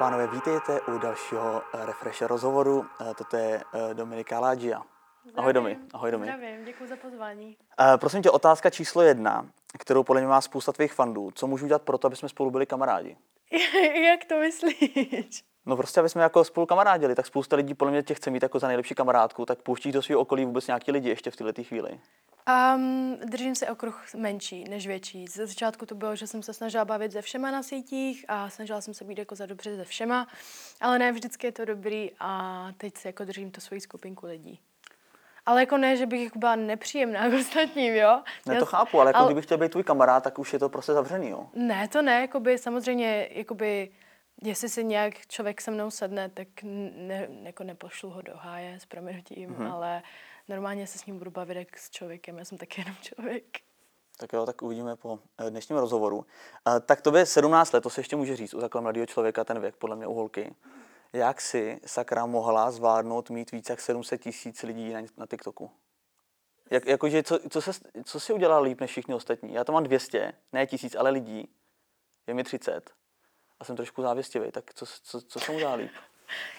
pánové, vítejte u dalšího eh, Refresh rozhovoru. Eh, Toto je eh, Dominika Lágia. Ahoj Domi, ahoj Domi. Zdravím, děkuji za pozvání. Prosím tě, otázka číslo jedna, kterou podle mě má spousta tvých fandů. Co můžu dělat pro to, aby jsme spolu byli kamarádi? Jak to myslíš? No prostě, aby jsme jako spolu kamarádili, tak spousta lidí podle mě tě chce mít jako za nejlepší kamarádku, tak pouštíš do svého okolí vůbec nějaký lidi ještě v této chvíli. Um, držím se okruh menší než větší. Ze začátku to bylo, že jsem se snažila bavit se všema na sítích a snažila jsem se být jako za dobře se všema, ale ne vždycky je to dobrý a teď se jako držím to svoji skupinku lidí. Ale jako ne, že bych jako byla nepříjemná k ostatním, jo? Ne, to chápu, ale jako ale- kdybych chtěl být tvůj kamarád, tak už je to prostě zavřený, jo. Ne, to ne, jakoby samozřejmě, jakoby, jestli si nějak člověk se mnou sedne, tak ne, jako nepošlu ho do háje s proměnutím, mm-hmm. ale normálně se s ním budu bavit jak s člověkem, já jsem taky jenom člověk. Tak jo, tak uvidíme po eh, dnešním rozhovoru. Eh, Tak to je 17 let, to se ještě může říct u takhle mladého člověka, ten věk, podle mě u holky. Jak si sakra mohla zvládnout mít víc jak 700 tisíc lidí na, na TikToku? Jak, jakože, co, co, se, co si udělala líp než všichni ostatní? Já tam mám 200, ne tisíc, ale lidí. Je mi 30. A jsem trošku závěstivý, tak co, co, co jsem udělal líp?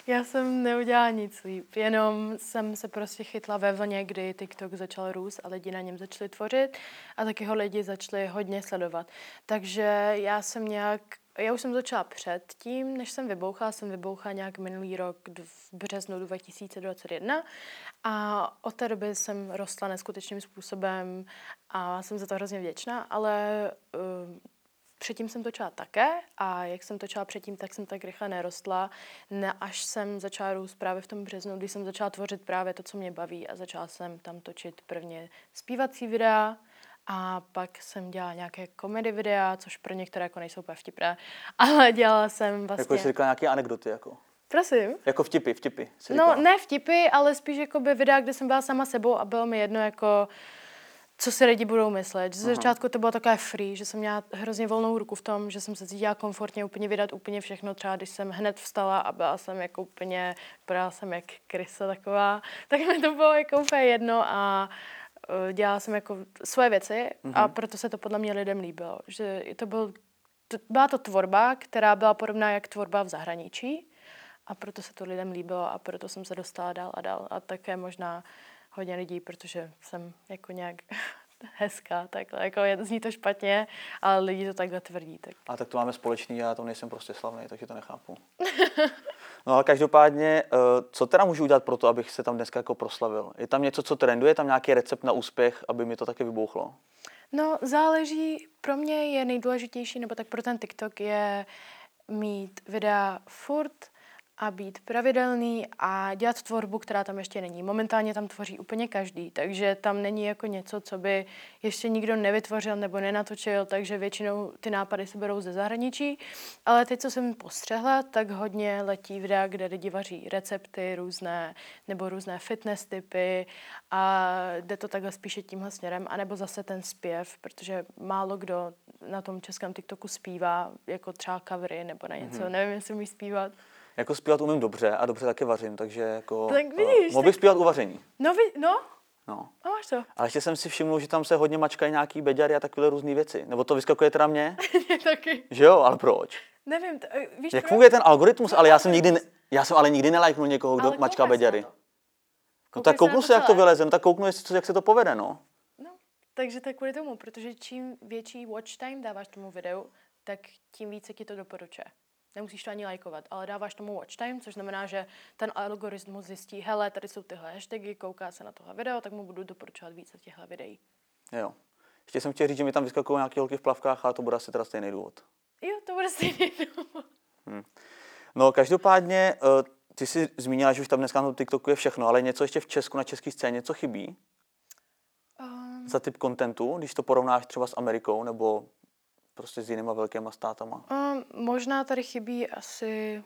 Já jsem neudělala nic líp, jenom jsem se prostě chytla ve vlně, kdy TikTok začal růst a lidi na něm začali tvořit a taky ho lidi začali hodně sledovat. Takže já jsem nějak, já už jsem začala před tím, než jsem vybouchala, jsem vybouchala nějak minulý rok v březnu 2021 a od té doby jsem rostla neskutečným způsobem a jsem za to hrozně vděčná, ale uh, Předtím jsem točila také a jak jsem točila předtím, tak jsem tak rychle nerostla, ne, až jsem začala růst právě v tom březnu, kdy jsem začala tvořit právě to, co mě baví a začala jsem tam točit prvně zpívací videa a pak jsem dělala nějaké komedy videa, což pro některé jako nejsou úplně vtipné, ale dělala jsem vlastně... Jako jsi říkala nějaké anekdoty, jako. Prosím? Jako vtipy, vtipy. No, ne vtipy, ale spíš jako by videa, kde jsem byla sama sebou a bylo mi jedno jako co si lidi budou myslet. Ze začátku to bylo takové free, že jsem měla hrozně volnou ruku v tom, že jsem se cítila komfortně úplně vydat úplně všechno. Třeba když jsem hned vstala a byla jsem jako úplně, vypadala jsem jak krysa taková, tak mi to bylo jako úplně jedno a eh, dělala jsem jako svoje věci a proto se to podle mě lidem líbilo. Že to byl, to, byla to tvorba, která byla podobná jak tvorba v zahraničí a proto se to lidem líbilo a proto jsem se dostala dál a dál. A také možná hodně lidí, protože jsem jako nějak hezká, takhle, jako je, zní to špatně, ale lidi to takhle tvrdí. Tak. A tak to máme společný, já to nejsem prostě slavný, takže to nechápu. No ale každopádně, eh, co teda můžu udělat pro to, abych se tam dneska jako proslavil? Je tam něco, co trenduje, je tam nějaký recept na úspěch, aby mi to taky vybouchlo? No, záleží, pro mě je nejdůležitější, nebo tak pro ten TikTok je mít videa furt a být pravidelný a dělat tvorbu, která tam ještě není. Momentálně tam tvoří úplně každý, takže tam není jako něco, co by ještě nikdo nevytvořil nebo nenatočil, takže většinou ty nápady se berou ze zahraničí. Ale teď, co jsem postřehla, tak hodně letí videa, kde lidi vaří recepty různé nebo různé fitness typy a jde to takhle spíše tímhle směrem, anebo zase ten zpěv, protože málo kdo na tom českém TikToku zpívá, jako třeba covery nebo na něco, mm-hmm. nevím, jestli umí zpívat. Jako zpívat umím dobře a dobře taky vařím, takže jako... Tak eh, vidíš, Mohl bych tak- zpívat u vaření. No, vy, no, No. a máš to. Ale ještě jsem si všiml, že tam se hodně mačkají nějaký beďary a takové různé věci. Nebo to vyskakuje teda mě? Mě taky. Že jo, ale proč? Nevím, t- eh, víš Jak proč? funguje ten algoritmus? Ale já jsem nikdy, ne, já jsem ale nikdy nelajknul někoho, kdo Ale mačká beďary. to. No tak kouknu se, jak to vyleze, no tak kouknu, jestli, jak se to povede, no. No, takže tak kvůli tomu, protože čím větší watch time dáváš tomu videu, tak tím více ti to doporučuje. Nemusíš to ani lajkovat, ale dáváš tomu watch time, což znamená, že ten algoritmus zjistí, hele, tady jsou tyhle hashtagy, kouká se na tohle video, tak mu budu doporučovat více těchto videí. Jo. Ještě jsem chtěl říct, že mi tam vyskakují nějaké holky v plavkách, ale to bude asi teda stejný důvod. Jo, to bude stejný důvod. No, každopádně, eh, ty jsi zmínila, že už tam dneska na tom TikToku je všechno, ale něco ještě v Česku, na české scéně, něco chybí Um, za typ kontentu, když to porovnáš třeba s Amerikou nebo prostě s jinýma velkýma státama. um, možná tady chybí asi...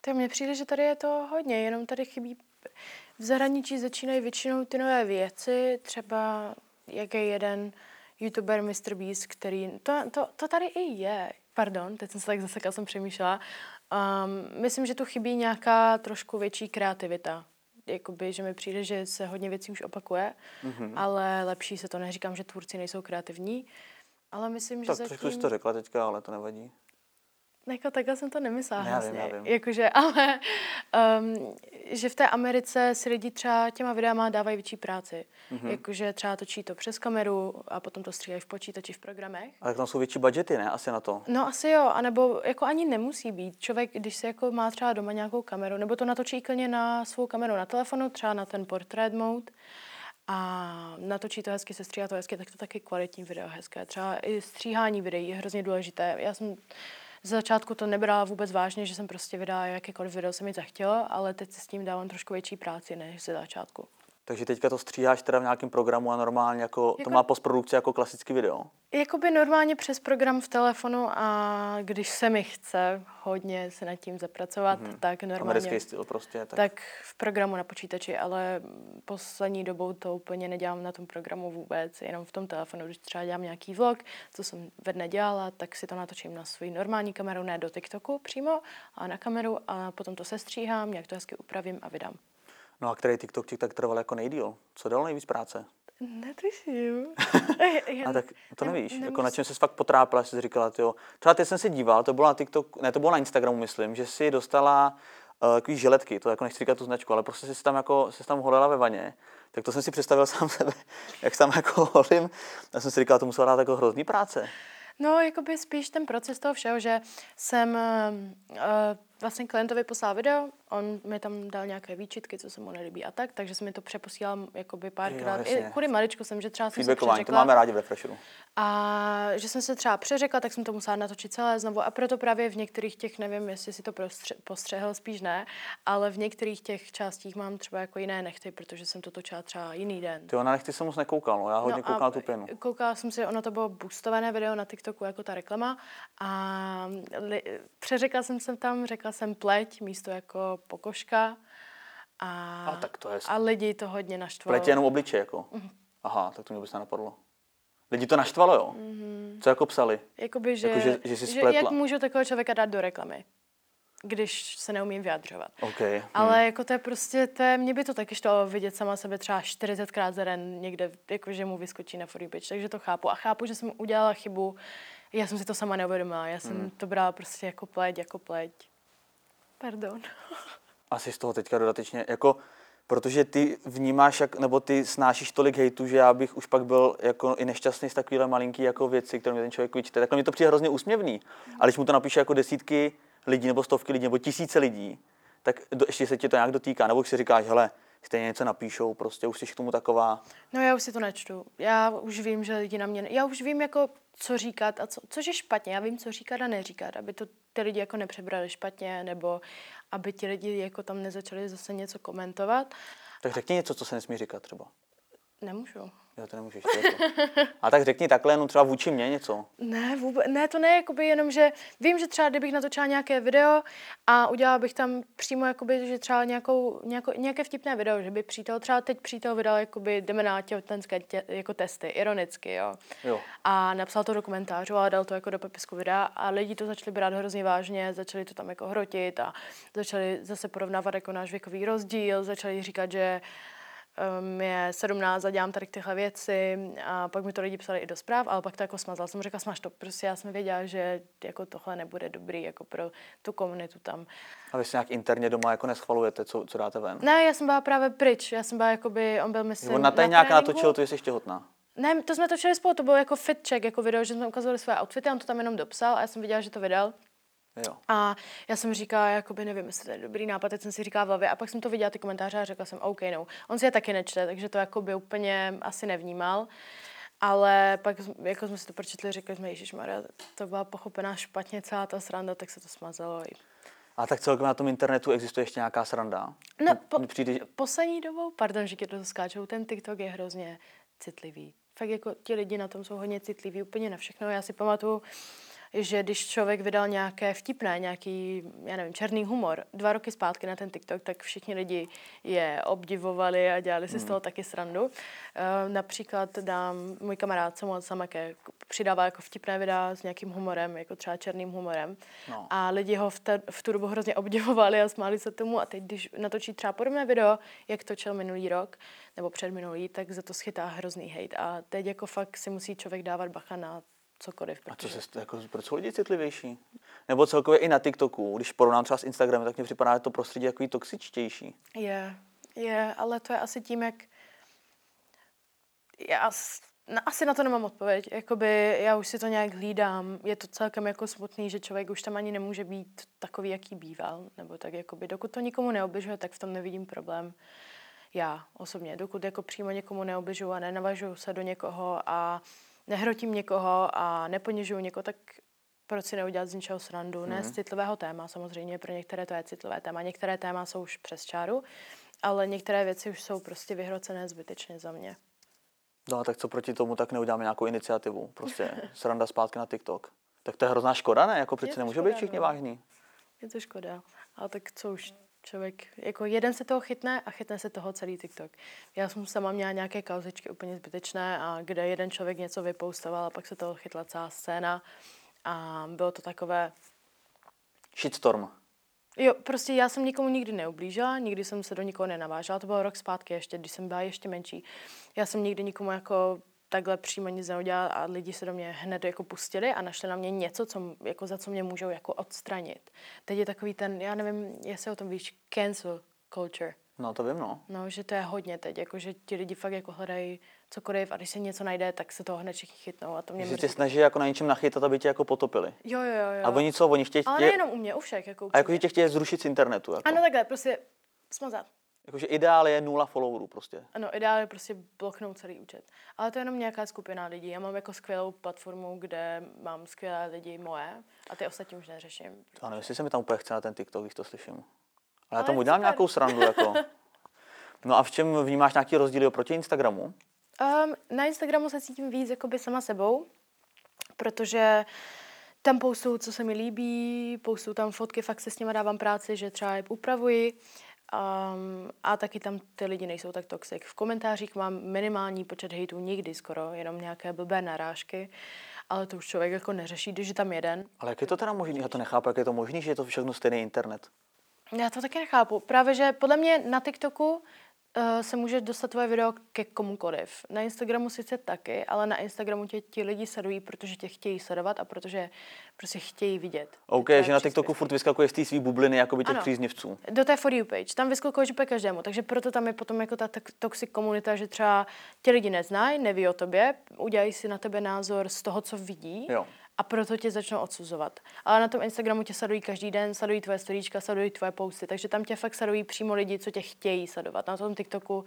Tak mně přijde, že tady je to hodně, jenom tady chybí... V zahraničí začínají většinou ty nové věci, třeba jak je jeden youtuber Mr. Beast, který... To, to, to tady i je. Pardon, teď jsem se tak zasekla, jsem přemýšlela. Um, myslím, že tu chybí nějaká trošku větší kreativita. Jakoby, že mi přijde, že se hodně věcí už opakuje, mm-hmm. ale lepší se to. Neříkám, že tvůrci nejsou kreativní, ale myslím, že Tak zatím... trošku jsi to řekla teďka, ale to nevadí. Jako takhle jsem to nemyslela Já hrozně. já vím. Jakože, ale um, že v té Americe si lidi třeba těma videama dávají větší práci. Mhm. Mm-hmm. Jakože třeba točí to přes kameru a potom to stříhají v počítači v programech. Ale tak tam jsou větší budgety, ne? Asi na to. No asi jo, anebo jako ani nemusí být. Člověk, když si jako má třeba doma nějakou kameru, nebo to natočí klidně na svou kameru na telefonu, třeba na ten portrait mode a natočí to hezky, se stříhá to hezky, tak to taky kvalitní video hezké. Třeba i stříhání videí je hrozně důležité. Já jsem z začátku to nebrala vůbec vážně, že jsem prostě vydala jakékoliv video se mi zachtělo, ale teď se s tím dávám trošku větší práci než ze začátku. Takže teďka to stříháš teda v nějakém programu a normálně jako, to Jako- má postprodukci jako klasický video. Jakoby normálně přes program v telefonu a když se mi chce hodně se nad tím zapracovat, mm-hmm. tak normálně... Americký styl prostě. Tak. Tak v programu na počítači, ale poslední dobou to úplně nedělám na tom programu vůbec, jenom v tom telefonu. Když třeba dělám nějaký vlog, co jsem ve dne dělala, tak si to natočím na svou normální kameru, ne do TikToku přímo, ale na kameru a potom to sestříhám, nějak to hezky upravím a vydám. No a který TikTok ti tak trval jako nejdíl? Co dal nejvíc práce? Netuším. A tak to nevíš. Jako na čem jsi fakt potrápila, jsi říkala, jo. Třeba teď jsem si díval, to bylo na TikTok, ne, to bylo na Instagramu, myslím, že si dostala uh, takový žiletky, to jako nechci říkat tu značku, ale prostě jsi tam jako, jsi tam holila ve vaně. Tak to jsem si představil sám sebe, jak tam jako holím. Já jsem si říkal, to musela dát jako hrozný práce. No, jakoby spíš ten proces toho všeho, že jsem uh, vlastně klientovi poslal video, on mi tam dal nějaké výčitky, co se mu nelíbí a tak, takže jsem mi to přeposílal jakoby párkrát. I kvůli maličku jsem, že třeba jsem se Feedbackování, to přeřekla. máme rádi v Refresheru. A že jsem se třeba přeřekla, tak jsem to musela natočit celé znovu a proto právě v některých těch, nevím, jestli si to prostře- postřehl, spíš ne, ale v některých těch částích mám třeba jako jiné nechty, protože jsem to točila třeba jiný den. Ty na nechty jsem moc nekoukal, no. já hodně koukám na tu pěnu. Koukala jsem si, ono to bylo boostované video na TikToku jako ta reklama a li, přeřekla jsem se tam, řekla jsem pleť místo jako pokožka a, A tak to je a lidi to hodně naštvalo. Pletě jenom obličej, jako. Mhm. Aha, tak to mě vůbec nenapadlo. Lidi to naštvalo, jo? Co jako psali? Jakoby, že, Jako, že- že jsi že jak můžu takového člověka dát do reklamy, když se neumím vyjadřovat. OK. Ale hm. jako to je prostě, to je, mě by to taky šlo vidět sama sebe třeba 40krát za den někde, jako že mu vyskočí na you page, takže to chápu. A chápu, že jsem udělala chybu, já jsem si to sama neuvědomila, já jsem Hmm. to brala prostě jako pleť, jako pleť. Pardon. Asi z toho teďka dodatečně, jako, protože ty vnímáš, jak, nebo ty snášíš tolik hejtu, že já bych už pak byl jako i nešťastný z takovýhle malinký jako věci, které mi ten člověk vyčte. Takhle mi to přijde hrozně úsměvný. Ale když mu to napíše jako desítky lidí, nebo stovky lidí, nebo tisíce lidí, tak do, ještě se tě to nějak dotýká. Nebo si říkáš, hele, stejně něco napíšou, prostě už jsi k tomu taková. No já už si to nečtu. Já už vím, že lidi na mě, já už vím jako, co říkat a co, což je špatně. Já vím, co říkat a neříkat, aby to ty lidi jako nepřebrali špatně, nebo aby ti lidi jako tam nezačali zase něco komentovat. Tak řekni něco, co se nesmí říkat třeba. Nemůžu. Jo, to nemůžeš. To. A tak řekni takhle, jenom třeba vůči mě něco. Ne, vůbec, ne, to ne, jakoby jenom, že vím, že třeba kdybych natočila nějaké video a udělala bych tam přímo, jakoby, že třeba nějakou, nějakou, nějaké vtipné video, že by přítel, třeba teď přítel vydal, jakoby, jdeme na těhotenské tě, jako testy, ironicky, jo. Jo. A napsal to do komentářů a dal to jako do popisku videa a lidi to začali brát hrozně vážně, začali to tam jako hrotit a začali zase porovnávat jako náš věkový rozdíl, začali říkat, že um, je 17 a dělám tady tyhle věci a pak mi to lidi psali i do zpráv, ale pak to jako smazal. Jsem řekla, smaž to, prostě já jsem věděla, že jako tohle nebude dobrý jako pro tu komunitu tam. A vy si nějak interně doma jako neschvalujete, co, co dáte ven. Ne, já jsem byla právě pryč, já jsem byla jakoby, on byl myslím On na té nějak natočil, ty jsi ještě hotná. Ne, to jsme točili spolu, to bylo jako fit check, jako video, že jsme ukazovali své outfity, on to tam jenom dopsal a já jsem viděla, že to vydal. Jo. A já jsem říkala, jakoby nevím, jestli to je dobrý nápad, teď jsem si říkala v hlavě a pak jsem to viděla ty komentáře a řekla jsem, OK, no. On si je taky nečte, takže to jakoby úplně asi nevnímal. Ale pak, jako jsme si to pročetli, řekli jsme, Ježíš Maria, to byla pochopená špatně celá ta sranda, tak se to smazalo. A tak celkově na tom internetu existuje ještě nějaká sranda. No, po, přijde, že- poslední dobou, pardon, že tě toho skáčou, ten TikTok je hrozně citlivý. Fakt jako ti lidi na tom jsou hodně citliví úplně na všechno. Já si pamatuju, že když člověk vydal nějaké vtipné, nějaký, já nevím, černý humor, dva roky zpátky na ten TikTok, tak všichni lidi je obdivovali a dělali si z toho taky srandu. Uh, například dám, můj kamarád Samuel Samake přidává jako vtipné videa s nějakým humorem, jako třeba černým humorem. No. A lidi ho v, te, v tu dobu hrozně obdivovali a smáli se tomu. A teď, když natočí třeba podobné video, jak točil minulý rok, nebo předminulý, tak za to schytá hrozný hate. A teď jako fakt si musí člověk dávat bacha na cokoliv. A co protože- se, jako, proč jsou lidi citlivější? Nebo celkově i na TikToku, když porovnám třeba s Instagramem, tak mi připadá to prostředí takový toxičtější. Je, je, ale to je asi tím, jak já na, asi na to nemám odpověď. Jakoby já už si to nějak hlídám. Je to celkem jako smutný, že člověk už tam ani nemůže být takový, jaký býval. Nebo tak jakoby, dokud to nikomu neobližuje, tak v tom nevidím problém. Já osobně, dokud jako přímo někomu neobližuju a nenavažuju se do někoho a nehrotím někoho a neponižuju někoho, tak proč si neudělat z ničeho srandu? Ne z citlivého téma, samozřejmě pro některé to je citlivé téma, některé téma jsou už přes čáru, ale některé věci už jsou prostě vyhrocené zbytečně za mě. No a tak co proti tomu, tak neuděláme nějakou iniciativu. Prostě sranda zpátky na TikTok. Tak to je hrozná škoda, ne? Jako přece nemůže škoda, být všichni no. vážní. Je to škoda. Ale tak co už člověk, jako jeden se toho chytne a chytne se toho celý TikTok. Já jsem sama měla nějaké kauzičky úplně zbytečné a kde jeden člověk něco vypoustoval a pak se toho chytla celá scéna a bylo to takové, Shitstorm. Jo, prostě já jsem nikomu nikdy neublížila, nikdy jsem se do nikoho nenavážela, to bylo rok zpátky ještě, když jsem byla ještě menší. Já jsem nikdy nikomu jako takhle přímo nic neudělala a lidi se do mě hned jako pustili a našli na mě něco, co, jako za co mě můžou jako odstranit. Teď je takový ten, já nevím, jestli o tom víš, cancel culture. No to vím, no. No, že to je hodně teď, jako že ti lidi fakt jako hledají cokoliv a když se něco najde, tak se toho hned všichni chytnou a to mě Že mrzí. tě snaží jako na něčem nachytat, aby tě jako potopili. Jo, jo, jo. A oni co, oni chtějí Ale nejenom u mě, u všech. Jako a jako, že tě chtějí zrušit z internetu. Jako. Ano, takhle, prostě smazat. Jakože ideál je nula followerů prostě. Ano, ideál je prostě bloknout celý účet. Ale to je jenom nějaká skupina lidí. Já mám jako skvělou platformu, kde mám skvělé lidi moje a ty ostatní už neřeším. Já nevím, jestli se mi tam úplně chce na ten TikTok, když to slyším. Ale já Ale tam je udělám super. nějakou srandu. Jako. No a v čem vnímáš nějaký rozdíly oproti Instagramu? Um, na Instagramu se cítím víc jakoby sama sebou, protože tam postuju, co se mi líbí, postuju tam fotky, fakt se s nimi dávám práci, že třeba je upravuji. Um, a taky tam ty lidi nejsou tak toxic. V komentářích mám minimální počet hejtů, nikdy skoro, jenom nějaké blbé narážky, ale to už člověk jako neřeší, když je tam jeden. Ale jak je to teda možné? Já to nechápu, jak je to možné, že je to všechno stejný internet. Já to taky nechápu. Právě, že podle mě na TikToku uh, se může dostat tvoje video ke komukoliv. Na Instagramu sice taky, ale na Instagramu tě ti lidi sledují, protože tě chtějí sledovat a protože prostě chtějí vidět. OK, že na TikToku furt vyskakuje z té svý bubliny jakoby těch Ano. příznivců. Do té For You page. Tam vyskakuješ úplně každému, takže proto tam je potom jako ta toxic komunita, že třeba tě lidi neznají, neví o tobě, udělají si na tebe názor z toho, co vidí Jo. A proto tě začnou odsuzovat. Ale na tom Instagramu tě sledují každý den, sledují tvoje storíčka, sledují tvoje posty, takže tam tě fakt sledují přímo lidi, co tě chtějí sledovat. Na tom TikToku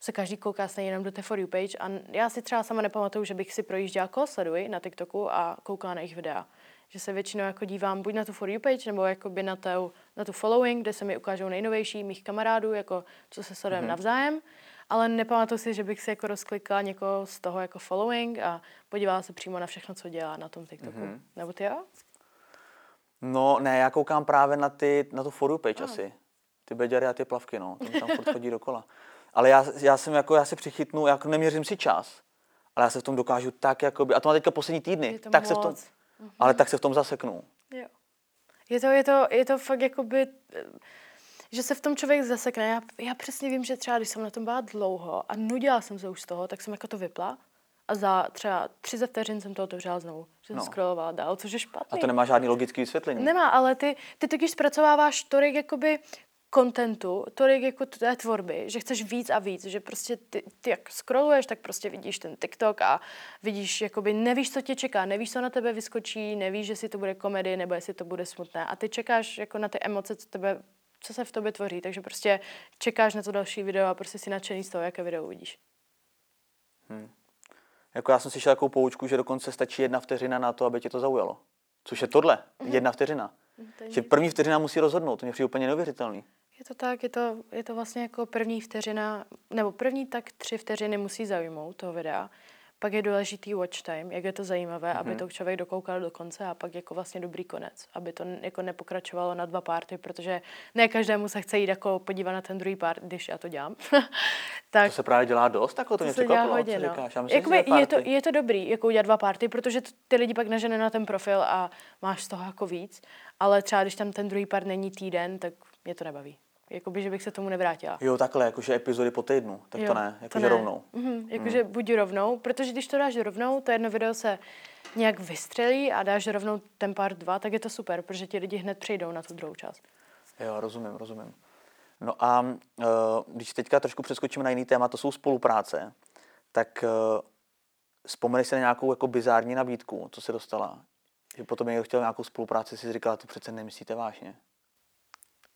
se každý kouká stejně jenom do té For You page a já si třeba sama nepamatuju, že bych si projížděla, koho sleduji na TikToku a koukala na jejich videa. Že se většinou jako dívám buď na tu For You page, nebo jakoby na, tu, na tu following, kde se mi ukážou nejnovější mých kamarádů, jako co se sledujeme mm-hmm. navzájem. Ale nepamatuju si, že bych si jako rozklikla někoho z toho jako following a podívala se přímo na všechno, co dělá na tom TikToku. Mm-hmm. Nebo ty jo? No ne, já koukám právě na, ty, na tu for you page asi. Ty beďary a ty plavky, no. Tam, tam furt chodí dokola. Ale já, já jsem jako, já se přichytnu, jako neměřím si čas. Ale já se v tom dokážu tak, jakoby, a to má teďka poslední týdny, tak se v tom, moc. Mhm. ale tak se v tom zaseknu. Jo. Je to, je to, je to fakt jakoby, že se v tom člověk zasekne. Já, já přesně vím, že třeba když jsem na tom byla dlouho a nudila jsem se už z toho, tak jsem jako to vypla a za třeba 30 vteřin jsem to otevřela znovu. Že jsem No. scrollovala dál, což je špatný. A to nemá žádný logický vysvětlení. Nemá, ale ty, ty totiž zpracováváš tolik jakoby kontentu, tolik jako té tvorby, že chceš víc a víc, že prostě ty, ty jak scrolluješ, tak prostě vidíš ten TikTok a vidíš, jakoby nevíš, co tě čeká, nevíš, co na tebe vyskočí, nevíš, jestli to bude komedie nebo jestli to bude smutné a ty čekáš jako na ty emoce, co, tebe, co se v tobě tvoří, takže prostě čekáš na to další video a prostě si nadšený z toho, jaké video uvidíš. Jako já jsem slyšel takovou poučku, že dokonce stačí jedna vteřina na to, aby tě to zaujalo. Což je tohle, jedna vteřina. Mhm, To je Že první vteřina musí rozhodnout, to mě přijde úplně neuvěřitelný. Je to tak, je to, je to vlastně jako první vteřina, nebo první tak tři vteřiny musí zaujmout toho videa. Pak je důležitý watch time, jak je to zajímavé, mm-hmm. aby to člověk dokoukal do konce a pak jako vlastně dobrý konec, aby to jako nepokračovalo na dva party, protože ne každému se chce jít jako podívat na ten druhý part, když já to dělám. tak To se právě dělá dost, jako to, to mě se dělá hodně, no. říkáš. Já myslím, Jakoby to je, to, je to dobrý, jako udělat dva party, protože t- ty lidi pak nažene na ten profil a máš z toho jako víc, ale třeba když tam ten druhý part není týden, tak mě to nebaví. Jakoby, že bych se tomu nevrátila. Jo, takhle, jakože epizody po týdnu, tak Jo, to ne, jakože rovnou. Mhm, jakože buď rovnou, protože když to dáš rovnou, to jedno video se nějak vystřelí a dáš rovnou ten part dva, tak je to super, protože ti lidi hned přejdou na tu druhou část. Jo, rozumím, rozumím. No a uh, když teďka trošku přeskočíme na jiný téma, to jsou spolupráce, tak uh, vzpomeneš si na nějakou jako bizární nabídku, co se dostala? Že potom někdo chtěl nějakou spolupráci, si říkala, to přece nemyslíte vážně.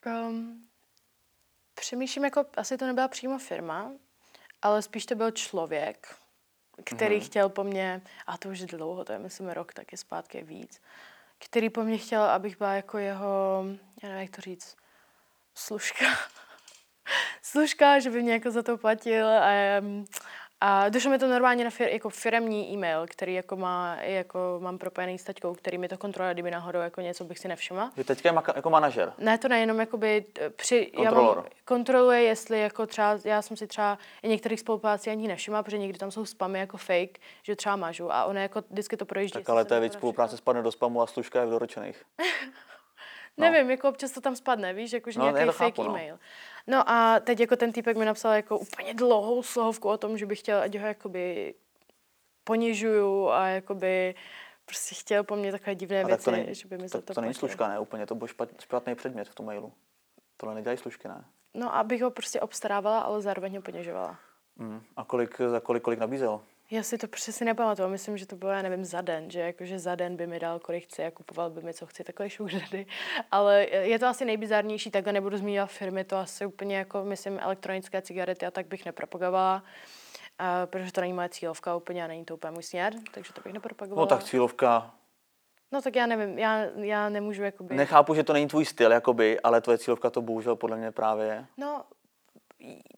Um, přemýšlím, jako asi to nebyla přímo firma, ale spíš to byl člověk, který mm-hmm. chtěl po mně, a to už je dlouho, to je myslím rok, tak je zpátky víc, který po mně chtěl, abych byla jako jeho, já nevím, jak to říct, služka. služka, že by mě jako za to platil a, a došlo mi to normálně na fir, jako firemní e-mail, který jako, má, jako mám propojený s taťkou, který mi to kontroluje, kdyby náhodou jako něco bych si nevšimla. Že teďka je jako manažer. Ne, to nejenom jakoby při... Kontrolor. Já mám, kontroluje, jestli jako třeba, já jsem si třeba i některých spoluprácí ani nevšimla, protože někdy tam jsou spamy jako fake, že třeba mažu a ono jako vždycky to projíždí. Tak ale to je víc spolupráce spadne do spamu a služka je v doručených. No. Nevím, jako občas to tam spadne, víš, jakože No, nějaký fake chápu, no. e-mail. No a teď jako ten týpek mi napsal jako úplně dlouhou slohovku o tom, že bych chtěl, ať ho jakoby ponižuju a jakoby prostě chtěl po mně takové divné A tak věci, to není, že by mi za tak to to není služka, ne? Úplně to byl špat, špatný předmět v tom mailu. Tohle nedělají služky, ne? No abych ho prostě obstarávala, ale zároveň ho ponižovala. Mm. A kolik, za kolik, kolik nabízel? Já si to přesně nepamatuju, myslím, že to bylo, já nevím, za den, že jakože za den by mi dal, kolik chci a kupoval by mi, co chci, takové sugar daddy. Ale je to asi nejbizarnější, takhle nebudu zmínit firmy, to asi úplně jako, myslím, elektronické cigarety a tak bych nepropagovala. A, protože to není moje cílovka úplně a není to úplně můj směr, takže to bych nepropagovala. No tak cílovka. no tak já nevím, já, já nemůžu jakoby... Nechápu, že to není tvůj styl, jakoby, ale tvoje cílovka to bohužel podle mě právě je. No,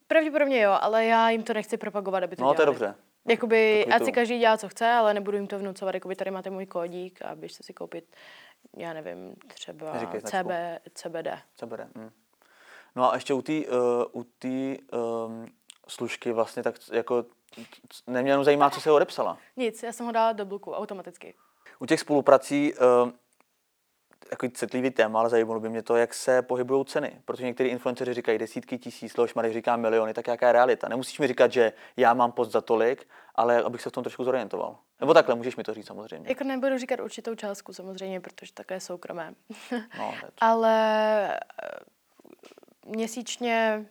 pravděpodobně jo, ale já jim to nechci propagovat, aby to No, to je dělali. dobře. Jakoby, Takový ať to- si každý dělá, co chce, ale nebudu jim to vnucovat. Jakoby tady máte můj kódík a běžte si koupit, já nevím, třeba Neříkej značku. CB, CBD. Co bere? Hm. No a ještě u té uh, u tý, um, služky vlastně tak jako c- nemě jenom zajímá, co se odepsala. Nic, já jsem ho dala do bloku automaticky. U těch spoluprací uh, takový citlivý téma, ale zajímalo by mě to, jak se pohybují ceny. Protože někteří influenceři říkají desítky tisíc, Leoš Marek říká miliony, tak jaká je realita? Nemusíš mi říkat, že já mám post za tolik, ale abych se v tom trošku zorientoval. Nebo takhle, můžeš mi to říct samozřejmě. Jako nebudu říkat určitou částku samozřejmě, protože také je soukromé. No, ale eh, měsíčně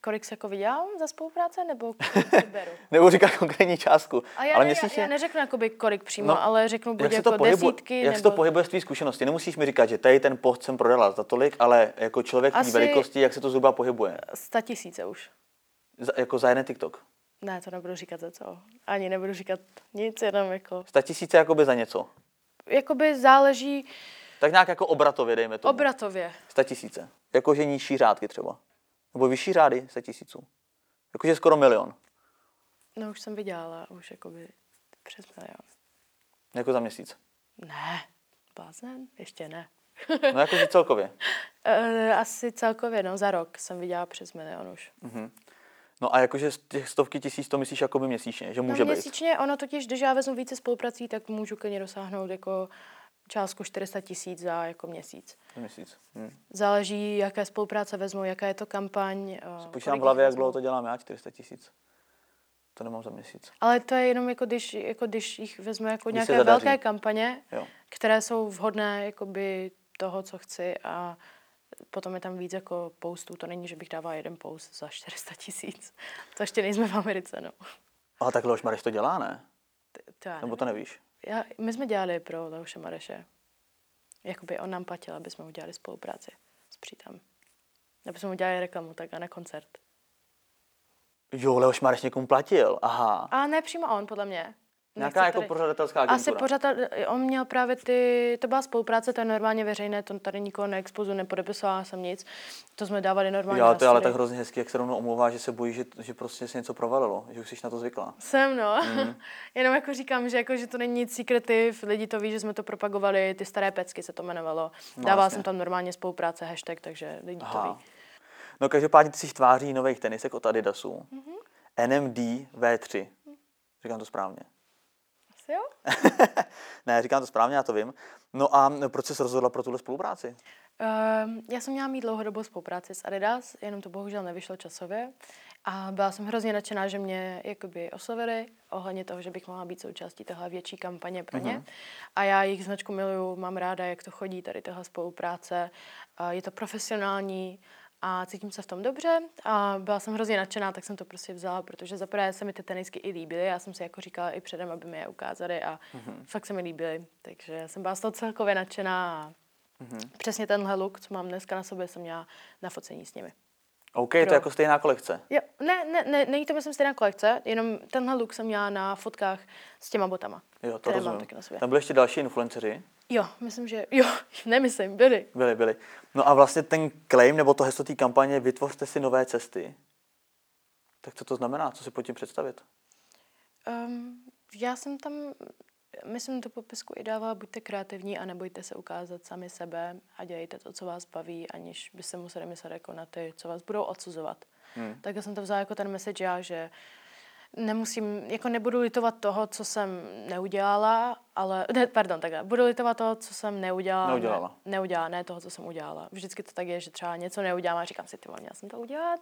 kolik se jako vydělám za spolupráce, nebo kolik beru? Nebo říkat konkrétní částku. A já, ale ne, měsíčně, já, neřeknu jakoby kolik přímo, No, ale řeknu buď jak jako to pohybuje, desítky, jak nebo... se to pohybuje z tvý zkušenosti? Nemusíš mi říkat, že tady ten post jsem prodala za tolik, ale jako člověk Asi... Velikosti, jak se to zhruba pohybuje? Sta tisíce už. Za, jako za jeden TikTok. Ne, to nebudu říkat za co. Ani nebudu říkat nic, jenom jako... Sta tisíce jakoby za něco. Jakoby záleží Tak nějak jako obratově, dejme tomu. obratově. Sta tisíce. Jakože nižší řádky třeba. Nebo vyšší řády sta tisíců. Jakože skoro milion. No už jsem vydělala, už jakoby přes milion. Jako za měsíc. Ne, blázen? Ještě ne. No jakože celkově. E, asi celkově, no, za rok jsem vydělala přes milion už. No a jakože z těch stovky tisíc to myslíš jakoby měsíčně, že může no, být. měsíčně, ono totiž, když já vezmu více spoluprací, tak můžu klidně dosáhnout jako částku 400 tisíc za jako měsíc. Za měsíc. Hm. Záleží, jaké spolupráce vezmu, jaká je to kampaň. eh, Počítám kolik v hlavě, jak dlouho to dělám já, 400 tisíc. To nemám za měsíc. Ale to je jenom jako když, jako když jich vezmu jako Když nějaké velké kampaně, Jo. které jsou vhodné jakoby toho, co chci a potom je tam víc jako postů. To není, že bych dávala jeden post za 400 tisíc. To ještě nejsme v Americe, no. Ale takhle už Mareš to dělá, ne? To, to Nebo to nevíš? Já, my jsme dělali pro Leoše Mareše. Jakoby on nám platil, aby jsme udělali spolupráci s přítem. Aby jsme udělali reklamu, tak a na koncert. Jo, Leoš Mareš někomu platil. Aha. A ne přímo on, podle mě. Nějaká jako tady- pořadatelská Asi agentura. pořád, on měl právě ty, to byla spolupráce, to je normálně veřejné, to tady nikoho neexpozu, nepodepisovala jsem nic. To jsme dávali normálně Jo, na to je ale tak hrozně hezky, jak se rovnou omlouvá, že se bojí, že, že prostě se něco provalilo, že už jsi na to zvyklá. Jsem, no. Mm. Jenom jako říkám, že, jako, že to není nic secretive, lidi to ví, že jsme to propagovali, ty staré pecky se to jmenovalo. No, Dávala jasně. jsem tam normálně spolupráce, hashtag, takže lidi to Aha. ví. No každopádně ty jsi tváří nových tenisek od Adidasu. Mhm. NMD V3. Říkám to správně. Jo? ne, říkám to správně, já to vím. No a proč jsi se rozhodla pro tuhle spolupráci? Um, já jsem měla mít dlouhodobou spolupráci s Adidas, jenom to bohužel nevyšlo časově. A byla jsem hrozně nadšená, že mě jakoby oslovili ohledně toho, že bych mohla být součástí téhle větší kampaně pro ně. Mm-hmm. A já jejich značku miluju, mám ráda, jak to chodí, tady tahle spolupráce. A je to profesionální a cítím se v tom dobře a byla jsem hrozně nadšená, tak jsem to prostě vzala, protože zaprvé se mi ty tenisky i líbily, já jsem si jako říkala i předem, aby mi je ukázali a mm-hmm. fakt se mi líbily, takže jsem byla z toho celkově nadšená a mm-hmm. přesně tenhle look, co mám dneska na sobě, jsem měla na focení s nimi. OK, Pro... to je jako stejná kolekce. Jo, ne, ne, ne, není to myslím stejná kolekce, jenom tenhle look jsem měla na fotkách s těma botama. Jo, to rozumím. Mám taky na sobě. Tam byli ještě další influenceři? Jo, myslím, že jo, nemyslím, byli. Byli, byli. No a vlastně ten claim nebo to heslo té kampaně vytvořte si nové cesty. Tak co to znamená? Co si pod tím představit? Um, já jsem tam myslím, do popisku i dává, buďte kreativní a nebojte se ukázat sami sebe a dělejte to, co vás baví, aniž by se museli myslet jako na ty, co vás budou odsuzovat. Hmm. Tak jsem to vzala jako ten message já, že nemusím, jako nebudu litovat toho, co jsem neudělala, ale, ne, pardon, takhle, budu litovat toho, co jsem neudělala. Neudělala. Ne, neudělala, ne toho, co jsem udělala. Vždycky to tak je, že třeba něco neudělám a říkám si, ty měla jsem to udělat.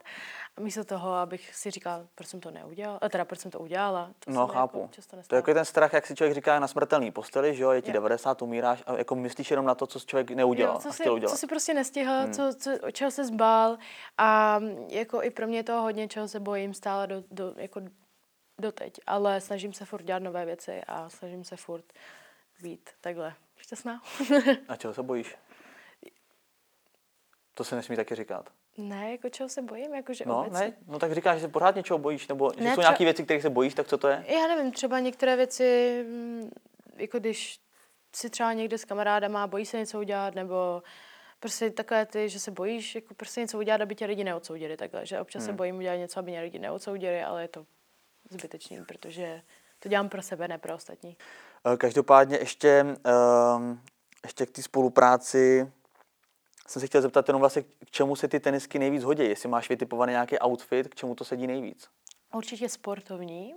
A místo toho, abych si říkala, proč jsem to neudělala, teda proč jsem to udělala. To no, chápu. Jako často to je jako ten strach, jak si člověk říká na smrtelný posteli, že jo, je ti je. 90, umíráš a jako myslíš jenom na to, co člověk neudělal jo, co si, udělat. Co si prostě nestihl, hmm. co, co, čeho se zbál a jako i pro mě to hodně, čeho se bojím stále do, do jako doteď, ale snažím se furt dělat nové věci a snažím se furt být takhle šťastná. a čeho se bojíš? To se nesmí taky říkat. Ne, jako čeho se bojím, jakože no, obecně. Ne, no tak říkáš, že se pořád něčeho bojíš, nebo že ne, jsou nějaké věci, kterých se bojíš, tak co to je? Já nevím, třeba některé věci, mm, jako když si třeba někde s kamarádama bojí se něco udělat, nebo prostě takové ty, že se bojíš jako prostě něco udělat, aby tě lidi neodsoudili takhle, že občas hmm. se bojím udělat něco, aby mě lidi neodsoudili, ale je to zbytečný, protože to dělám pro sebe, ne pro ostatní. Eh, každopádně ještě, ehm, ještě k té spolupráci jsem se chtěl zeptat jenom vlastně, k čemu se ty tenisky nejvíc hodí, jestli máš vytipovaný nějaký outfit, k čemu to sedí nejvíc? Určitě sportovní,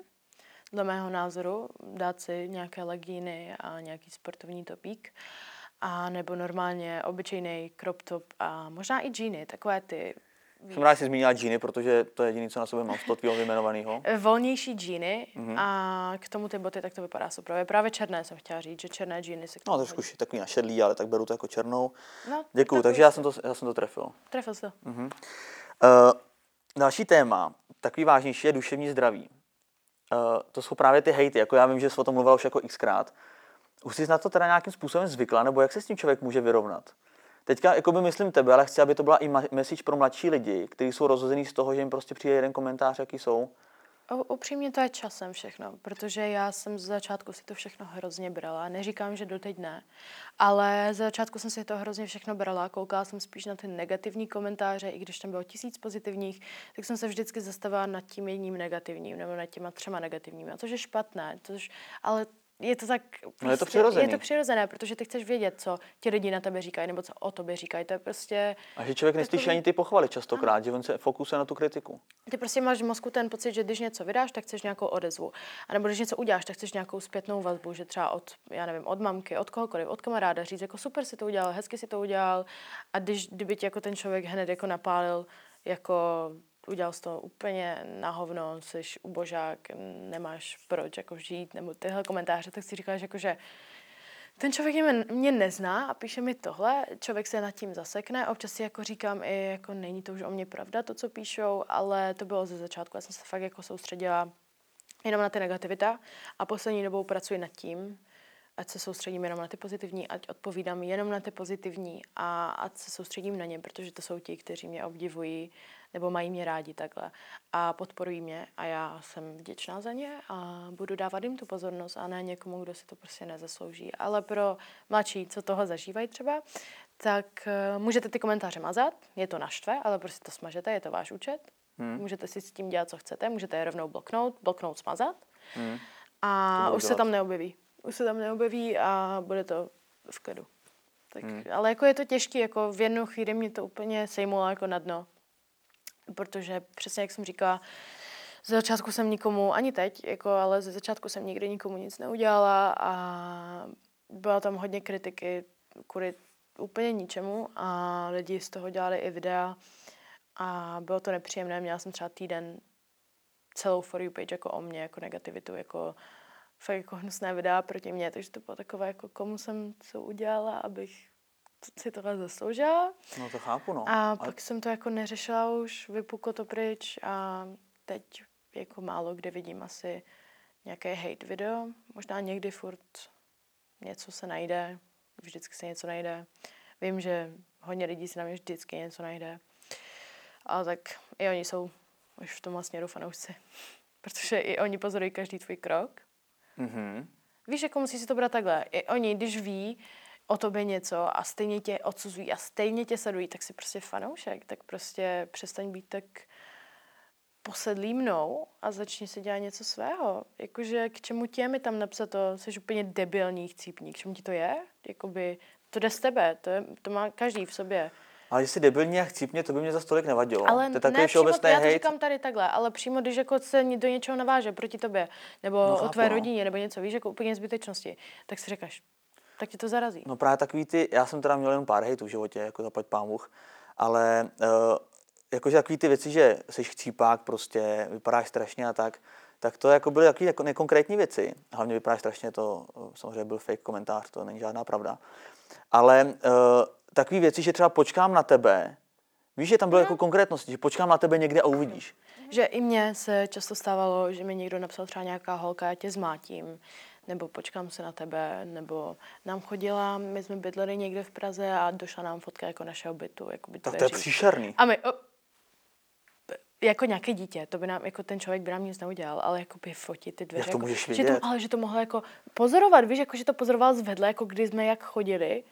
dle mého názoru, dát si nějaké legíny a nějaký sportovní topík. A nebo normálně obyčejný crop top a možná i džíny, takové ty jsem rád, že jsi zmínila džíny, protože to je jediné, co na sobě mám z toho tvýho vyjmenovaného. Eh, volnější džíny mm-hmm. a k tomu ty boty, tak to vypadá super. Právě černé jsem chtěla říct, že černé džíny se No, trošku hodí. takový našedlý, ale tak beru to jako černou. No, Děkuju, takže já jsem, to, já jsem to trefil. Trefil jsi to. Mm-hmm. Uh, další téma, takový vážnější, je duševní zdraví. Uh, to jsou právě ty hejty, jako já vím, že jsi o tom mluvila už jako xkrát. Už jsi na to teda nějakým způsobem zvykla, nebo jak se s tím člověk může vyrovnat? Teďka jako by myslím tebe, ale chci, aby to byla i message pro mladší lidi, kteří jsou rozhozený z toho, že jim prostě přijde jeden komentář, jaký jsou. Upřímně to je časem všechno, protože já jsem z začátku si to všechno hrozně brala. Neříkám, že doteď ne, ale z začátku jsem si to hrozně všechno brala. Koukala jsem spíš na ty negativní komentáře, i když tam bylo tisíc pozitivních, tak jsem se vždycky zastavila nad tím jedním negativním nebo nad těma třema negativními. A to je špatné, což, ale je to tak... Prostě, no je to prostě- přirozené. Je to přirozené, protože ty chceš vědět, co ti lidi na tebe říkají, nebo co o tobě říkají. To je prostě... A že člověk neslyší takový... ani ty pochvaly častokrát, ano. že on se fokusuje na tu kritiku. Ty prostě máš v mozku ten pocit, že když něco vydáš, tak chceš nějakou odezvu. A nebo když něco uděláš, tak chceš nějakou zpětnou vazbu, že třeba od, já nevím, od mamky, od kohokoliv, od kamaráda říct, jako super si to udělal, hezky si to udělal. A když, kdyby ti jako ten člověk hned jako napálil, jako udělal jsi to úplně na hovno, jsi ubožák, nemáš proč jako žít, nebo tyhle komentáře, tak si říkáš jako, že ten člověk mě, mě nezná a píše mi tohle, člověk se nad tím zasekne, občas si jako říkám i, jako není to už o mě pravda, to, co píšou, ale to bylo ze začátku, já jsem se fakt jako soustředila jenom na ty negativita a poslední dobou pracuji nad tím, ať se soustředím jenom na ty pozitivní, ať odpovídám jenom na ty pozitivní a ať se soustředím na ně, protože to jsou ti, kteří mě obdivují nebo mají mě rádi takhle a podporují mě a já jsem vděčná za ně a budu dávat jim tu pozornost a ne někomu, kdo si to prostě nezaslouží. Ale pro mladší, co toho zažívají třeba, tak uh, můžete ty komentáře mazat, je to naštve, ale prostě to smažete, je to váš účet. Hmm. Můžete si s tím dělat, co chcete, můžete je rovnou bloknout, bloknout, smazat hmm. a už dělat. se tam neobjeví. Už se tam neobjeví a bude to v klidu. Tak, hmm. Ale jako je to těžké, jako v jednu chvíli mě to úplně sejmulo jako na dno protože přesně jak jsem říkala, ze začátku jsem nikomu, ani teď, jako, ale ze začátku jsem nikdy nikomu nic neudělala a byla tam hodně kritiky kvůli úplně ničemu a lidi z toho dělali i videa a bylo to nepříjemné. Měla jsem třeba týden celou For You page jako o mě, jako negativitu, jako fakt jako hnusné videa proti mně, takže to bylo takové, jako komu jsem co udělala, abych si tohle zasloužila. No to chápu, no. A pak jsem to jako neřešila už, vypuklo to pryč a teď jako málo kde vidím asi nějaké hate video. Možná někdy furt něco se najde, vždycky se něco najde. Vím, že hodně lidí si na mě vždycky něco najde. Ale tak i oni jsou už v tom směru fanoušci. Protože i oni pozorují každý tvůj krok. Mm-hmm. Víš, jako musí si to brát takhle. I oni, když ví o tobě něco a stejně tě odsuzují a stejně tě sledují, tak si prostě fanoušek. Tak prostě přestaň být tak posedlý mnou a začni si dělat něco svého. Jakože k čemu tě mi tam napsat to, jsi úplně debilní chcípník, k čemu ti to je? Jakoby, to jde z tebe, to, je, to má každý v sobě. Ale jestli debilní a chcípně, to by mě za stolik nevadilo. Ale to je takový ne přímo, já to hejt. říkám tady takhle, ale přímo, když jako se do něčeho naváže proti tobě, nebo No, o tvé no. rodině, nebo něco, víš, jako úplně zbytečnosti, tak si říkáš, tak ti to zarazí. No právě takový ty, já jsem teda měl jen pár hejtů v životě, jako zaplať pámuch, ale uh, jakože takový ty věci, že jsi chcípák, prostě vypadáš strašně a tak, tak to jako byly takové jako nekonkrétní věci. Hlavně vypadáš strašně, to eh, samozřejmě byl fake komentář, to není žádná pravda. Ale uh, takové věci, že třeba počkám na tebe, víš, že tam bylo jako konkrétnosti, že počkám na tebe někde a uvidíš. Že i mně se často stávalo, že mi někdo napsal třeba nějaká holka, já tě zmátím, nebo počkám se na tebe, nebo nám chodila, my jsme bydleli někde v Praze a došla nám fotka jako našeho bytu, jako by Tak to je příšerný. A my, o, jako nějaké dítě, to by nám, jako ten člověk by nám nic neudělal, ale jako by fotit ty dveře. Jak to jako, můžeš že vidět? to, ale že to mohlo jako pozorovat, víš, jako že to pozoroval zvedle, jako když jsme jak chodili.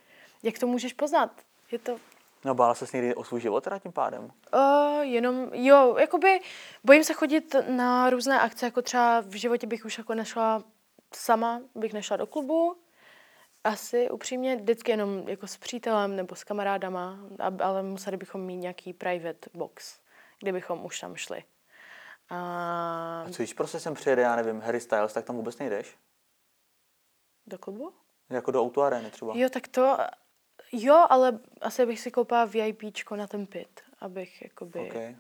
Jak to můžeš poznat? Je to, No bála se někdy o svůj život teda tím pádem. Uh, jenom, jo, jakoby bojím se chodit na různé akce, jako třeba v životě bych už jako nešla sama, bych nešla do klubu, asi upřímně vždycky jenom jako s přítelem nebo s kamarádama, ale museli bychom mít nějaký private box, kde bychom už tam šli. A A co když prostě sem přijede, já nevím, Harry Styles, tak tam vůbec nejdeš? do klubu? Jako do autoarény třeba. Jo, tak to, jo, ale asi bych si koupila VIPčko na ten pit, abych jakoby... Okay.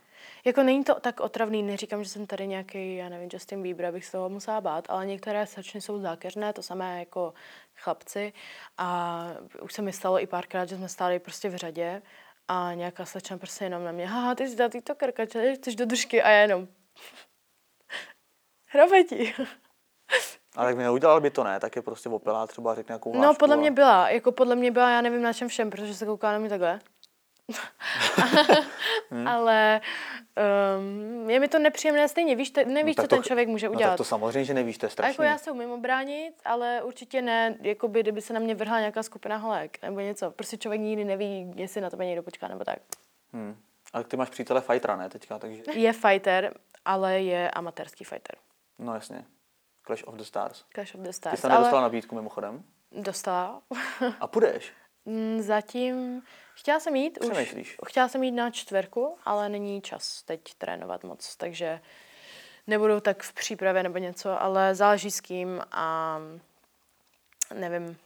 Jako není to tak otravný, neříkám, že jsem tady nějaký, já nevím, Justin Bieber, abych z toho musela bát, ale některé slečny jsou zákeřné, to samé jako chlapci a už se mi stalo i párkrát, že jsme stáli prostě v řadě a nějaká slečna prostě jenom na mě, haha, ty jsi ta tiktokerka, čili chceš do držky a já jenom hrabeti. Ale tak by neudělal by to ne, tak je prostě opilá, třeba řekne nějakou No, podle a- mě byla, jako podle mě byla, já nevím na čem všem, protože se kouká na mě takhle. Hmm. Ale um, je mi to nepříjemné stejně, víš, te, nevíš, tak co to ten člověk může No, udělat. tak to samozřejmě, že nevíš, to je A strašný. jako já se umím obránit, ale určitě ne, jakoby, kdyby se na mě vrhla nějaká skupina holek nebo něco. Prostě člověk nikdy neví, jestli na tebe někdo počká nebo tak. Hmm. Ale ty máš přítele fightera, ne, teďka, takže, Je fighter, ale je amatérský fighter. no jasně. Clash of the Stars. Clash of the Ty Stars. jsi tam ale nedostala nabídku mimochodem. dostala. A půjdeš. Mm, Zatím chtěla jsem jít Přemýšlíš? už. Chtěla jsem jít na čtvrku, ale není čas teď trénovat moc, takže nebudu tak v přípravě nebo něco, ale záleží s kým a nevím,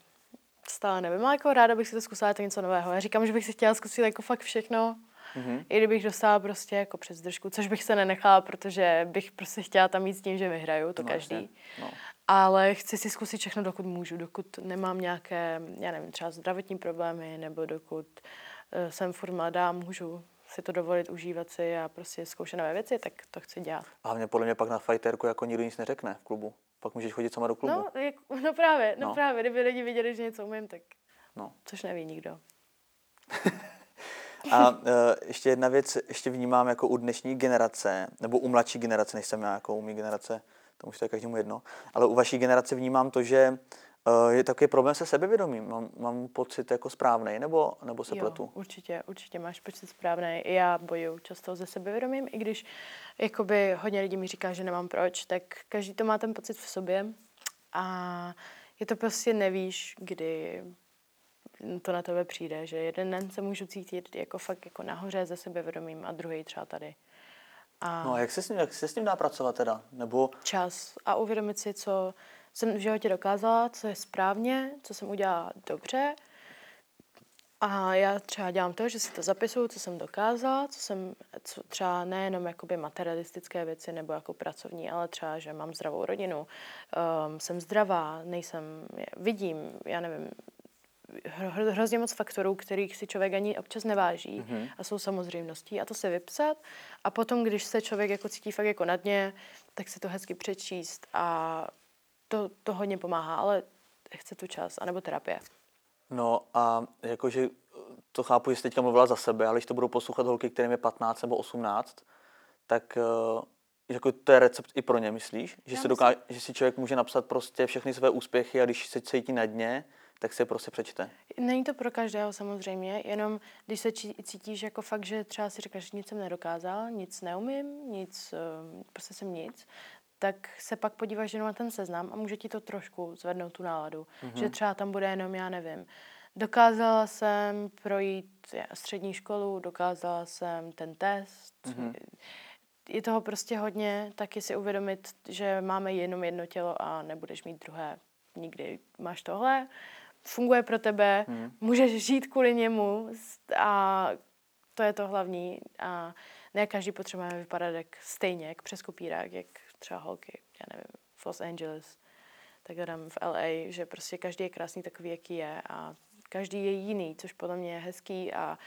stále nevím, ale jako ráda bych si to zkusila to něco nového. Já říkám, že bych si chtěla zkusit jako fakt všechno, Mhm. i kdybych dostala prostě jako přes držku, což bych se nenechala, protože bych prostě chtěla tam mít s tím, že vyhraju, to No, každý. jasně. No. Ale chci si zkusit všechno, dokud můžu, dokud nemám nějaké, já nevím, třeba zdravotní problémy, nebo dokud uh, jsem furt mladá, můžu si to dovolit, užívat si a prostě zkoušet nové věci, tak to chci dělat. A hlavně podle mě pak na fighterku jako nikdo nic neřekne v klubu. Pak můžeš chodit sama do klubu. No, jak, no právě, no, No. právě, kdyby lidi viděli, že něco umím, tak No. což neví nikdo. A uh, ještě jedna věc, ještě vnímám jako u dnešní generace, nebo u mladší generace, než jsem já, jako u mý generace, to už to je každému jedno, ale u vaší generace vnímám to, že uh, je takový problém se sebevědomím. Mám, mám pocit jako správný, nebo, nebo se jo, pletu? určitě, určitě máš pocit správný. Já bojuju často se sebevědomím, i když jakoby hodně lidí mi říká, že nemám proč, tak každý to má ten pocit v sobě a je to prostě nevíš, kdy to na tebe přijde, že jeden den se můžu cítit jako fakt jako nahoře se sebevědomím a druhý třeba tady. A No a jak se s ním, jak se s ním dá pracovat teda? Nebo čas a uvědomit si, co jsem v životě dokázala, co je správně, co jsem udělala dobře. A já třeba dělám to, že si to zapisuju, co jsem dokázala, co jsem co třeba nejenom jakoby materialistické věci nebo jako pracovní, ale třeba, že mám zdravou rodinu, um, jsem zdravá, nejsem, vidím, já nevím, hro- hrozně moc faktorů, kterých si člověk ani občas neváží mm-hmm. a jsou samozřejmostí a to se vypsat a potom, když se člověk jako cítí fakt jako na dně, tak si to hezky přečíst a to, to hodně pomáhá, ale chce tu čas, anebo terapie. No a jakože to chápu, že jsi teďka mluvila za sebe, ale když to budou poslouchat holky, kterým je 15 nebo 18, tak eh, jako to je recept i pro ně, myslíš? Že, Já si, doká- že si člověk může napsat prostě všechny své úspěchy a když se cítí na dně, tak si je prostě přečte. Není to pro každého samozřejmě, jenom když se cítíš jako fakt, že třeba si říkáš, že nic jsem nedokázal, nic neumím, nic, eh, prostě jsem nic, tak se pak podíváš jenom na ten seznam a může ti to trošku zvednout tu náladu. Mm-hmm. Že třeba tam bude jenom, já nevím, dokázala jsem projít střední školu, dokázala jsem ten test. Mm-hmm. Je toho prostě hodně, taky si uvědomit, že máme jenom jedno tělo a nebudeš mít druhé nikdy. Máš tohle, funguje pro tebe, mm. můžeš žít kvůli němu a to je to hlavní. A ne každý potřebuje vypadat jak stejně, jak přes kopírák, jak třeba holky, já nevím, v Los Angeles, tak tam v LA, že prostě každý je krásný takový, jaký je a každý je jiný, což podle mě je hezký a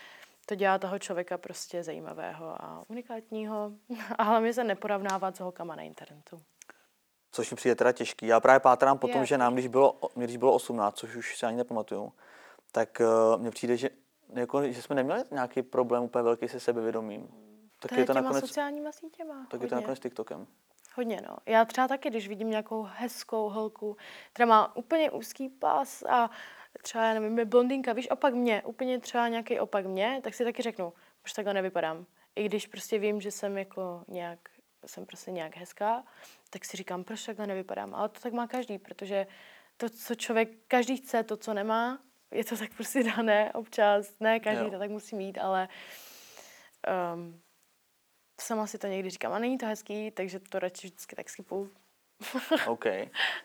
to dělá toho člověka prostě zajímavého a unikátního a hlavně se neporovnávat s holkama na internetu. Což mi přijde teda těžký. Já právě pátrám po tom, že nám, když bylo, když bylo 18, což už si ani nepamatuju, tak uh, mně přijde, že, jako, že jsme neměli nějaký problém úplně velký se sebevědomím. Tak to je, je to těma nakonec, sociálníma sítěma. tak je to hodně. nakonec TikTokem. Hodně, no. Já třeba taky, když vidím nějakou hezkou holku, která má úplně úzký pas a třeba, já nevím, je blondýnka, víš, opak mě, úplně třeba nějaký opak mě, tak si taky řeknu, už takhle nevypadám. I když prostě vím, že jsem jako nějak, jsem prostě nějak hezká, tak si říkám, proč takhle nevypadám. Ale to tak má každý, protože to, co člověk, každý chce, to, co nemá, je to tak prostě dané občas. Ne, každý Jo. to tak musí mít, ale um, sama si to někdy říkám, a není to hezký, takže to radši vždycky tak skipu. OK.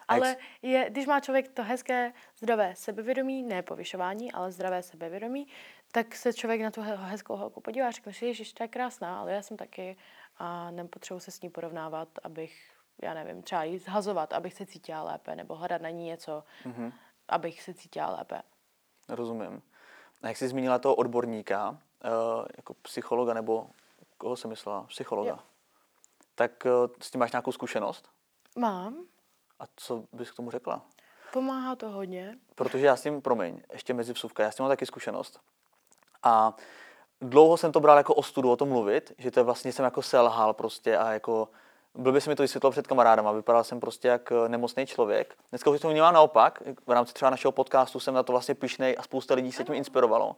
Ale je, když má člověk to hezké, zdravé sebevědomí, ne povyšování, ale zdravé sebevědomí, tak se člověk na tu he- hezkou holku podívá a řekne si, ježiš, to je krásná, ale já jsem taky a nepotřebuji se s ní porovnávat, abych, já nevím, třeba jí zhazovat, abych se cítila lépe, nebo hledat na ní něco, mm-hmm. abych se cítila lépe. rozumím. A jak jsi zmínila toho odborníka, uh, jako psychologa, nebo koho jsem myslela? Psychologa. Jo. Tak uh, s tím máš nějakou zkušenost? Mám, A co bys k tomu řekla? pomáhá to hodně. Protože já s tím, promiň, ještě mezi vsuvka, já s tím mám taky zkušenost. A dlouho jsem to bral jako ostudu o tom mluvit, že to vlastně jsem jako selhal prostě a jako byl by se mi to vysvětlil před kamarádama, vypadal jsem prostě jak eh, nemocný člověk. Dneska už to vnímám naopak, v rámci třeba našeho podcastu jsem na to vlastně pišnej a spousta lidí se tím inspirovalo.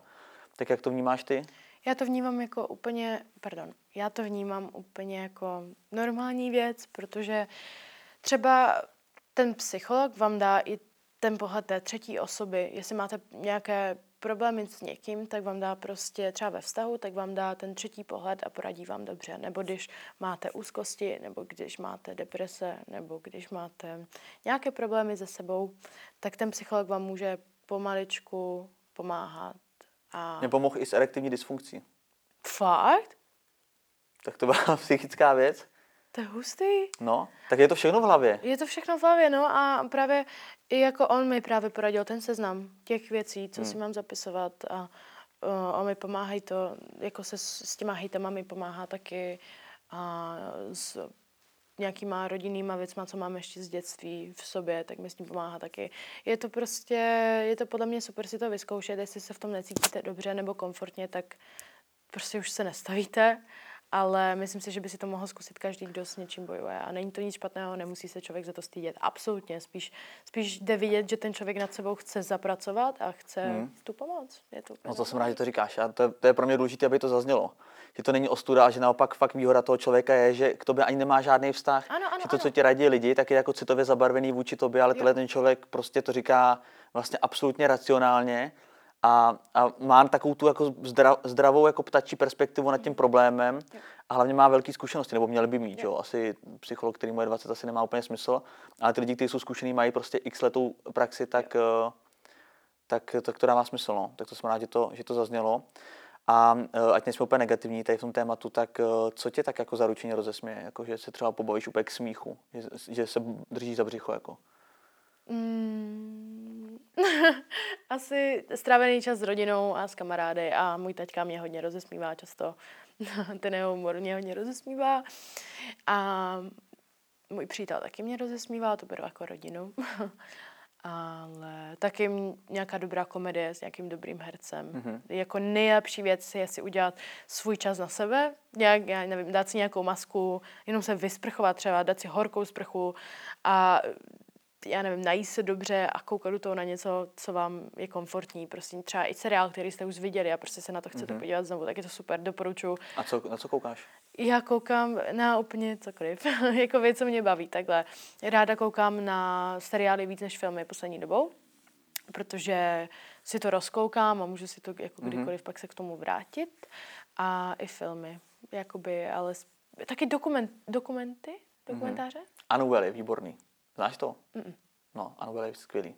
Tak jak to vnímáš ty? Já to vnímám jako úplně, pardon, já to vnímám úplně jako normální věc, protože třeba ten psycholog vám dá i ten pohled té třetí osoby. Jestli máte nějaké problémy s někým, tak vám dá prostě třeba ve vztahu, tak vám dá ten třetí pohled a poradí vám dobře. Nebo když máte úzkosti, nebo když máte deprese, nebo když máte nějaké problémy se sebou, tak ten psycholog vám může pomaličku pomáhat. A... Mě pomohl i s erektivní dysfunkcí. Fakt? Tak to byla psychická věc. To je hustý. No, tak je to všechno v hlavě. Je to všechno v hlavě, no a právě i jako on mi právě poradil ten seznam těch věcí, co hmm. si mám zapisovat a uh, on mi pomáhají to, jako se s, s těma hejtama mi pomáhá taky a s nějakýma rodinnýma věcma, co mám ještě z dětství v sobě, tak mi s tím pomáhá taky. Je to prostě, je to podle mě super si to vyzkoušet, jestli se v tom necítíte dobře nebo komfortně, tak prostě už se nestavíte, ale myslím si, že by si to mohl zkusit každý, kdo s něčím bojuje. A není to nic špatného, nemusí se člověk za to stydět. Absolutně. Spíš, spíš jde vidět, že ten člověk nad sebou chce zapracovat a chce hmm. tu pomoc. Je to No to jsem rád, že to říkáš. A to, je, to je pro mě důležité, aby to zaznělo. Že to není ostuda, a že naopak fakt výhoda toho člověka je, že k tobě ani nemá žádný vztah. Ano, ano, že to, co ano. ti radí lidi, tak je jako citově zabarvený vůči tobě, ale tenhle ten člověk prostě to říká vlastně absolutně racionálně a, a má takovou tu jako zdra, zdravou jako ptačí perspektivu nad tím problémem a hlavně má velké zkušenosti, nebo měl by mít, jo. Asi psycholog, který mu je 20, asi nemá úplně smysl, ale ty lidi, kteří jsou zkušený, mají prostě x letou praxi, tak, eh, tak, tak to dává smysl, no. Tak to jsem rád, že to, že to zaznělo. A eh, ať nejsme úplně negativní tady v tom tématu, tak eh, co tě tak jako zaručeně rozesměje? Jako, že se třeba pobavíš úplně k smíchu, že, že se držíš za břicho, jako. Mm, asi strávený čas s rodinou a s kamarády a můj taťka mě hodně rozesmívá často. Ten jeho humor mě hodně rozesmívá. A můj přítel taky mě rozesmívá, to beru jako rodinu. Ale taky nějaká dobrá komedie s nějakým dobrým hercem. Mm-hmm. Jako nejlepší věc je si udělat svůj čas na sebe, nějak, já nevím, dát si nějakou masku, jenom se vysprchovat třeba, dát si horkou sprchu a já nevím, najíst se dobře a koukat do toho na něco, co vám je komfortní. Prostě třeba i seriál, který jste už viděli a prostě se na to chcete mm-hmm. podívat znovu, tak je to super, doporučuji. A co, na co koukáš? Já koukám na úplně cokoliv, jako věc, co mě baví, takhle. Ráda koukám na seriály víc než filmy poslední dobou, protože si to rozkoukám a můžu si to jako mhm. kdykoliv mm-hmm. pak se k tomu vrátit. A i filmy, jakoby, ale taky dokument, dokumenty, mhm. dokumentáře. Mm-hmm. Je výborný. Znáš to? Mm-mm. No, Annabelle je skvělý.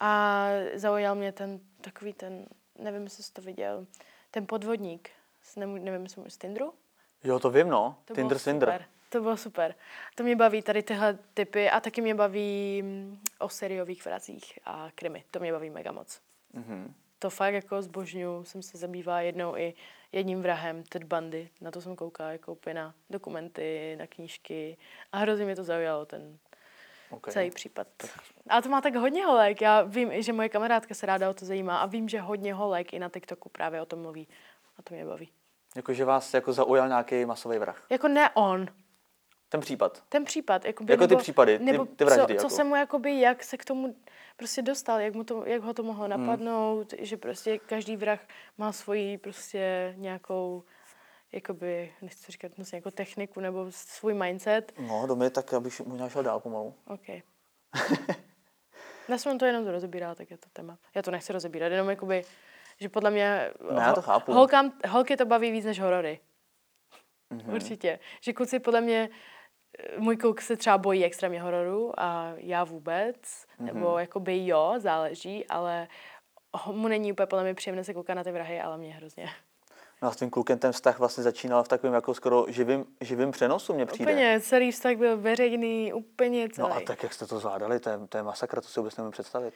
A zaujal mě ten takový ten, nevím, jestli jsi to viděl, ten podvodník, nevím, nevím jestli z Tinderu? Jo, to vím, no. To Tinder Swindler. To bylo super. To mě baví tady tyhle typy a taky mě baví mm, o seriových vracích a krimi. To mě baví mega moc. Mm-hmm. To fakt jako zbožňu, jsem se zabývala jednou i jedním vrahem, Ted Bundy. Na to jsem koukala jako úplně na dokumenty, na knížky a hrozně mě to zaujalo, ten okay. celý případ. A to má tak hodně holek. Já vím, že moje kamarádka se ráda o to zajímá a vím, že hodně holek i na TikToku právě o tom mluví. A to mě baví. Jakože vás jako zaujal nějaký masový vrah? Jako ne on. Ten případ? Ten případ. Jakoby, jako nebo, ty případy, ty, nebo ty vraždy. Co, jako. co se mu jakoby, jak se k tomu prostě dostal, jak, mu to, jak ho to mohlo hmm. napadnout, mm. že prostě každý vrah má svoji prostě nějakou jakoby, nechci říkat nosně jako techniku nebo svůj mindset. No, do mě tak, abych možná šel dál pomalu. OK. Já jsem to jenom to rozebírala, tak je to téma. Já to nechci rozebírat, jenom jakoby, že podle mě no, já to chápu. Holkám, holky to baví víc než horory. Mm-hmm. Určitě. Že kluci podle mě, můj kluk se třeba bojí extrémně hororu a já vůbec, mm-hmm. nebo jakoby jo, záleží, ale mu není úplně podle mě příjemné se koukat na ty vrahy, ale mě hrozně. No a s tím klukem ten vztah vlastně začínal v takovém jako skoro živým, živým přenosu, mě přijde. Úplně, celý vztah byl veřejný, úplně celý. No a tak jak jste to zvládali, to je, to je masakra, to si vůbec nemůžu představit.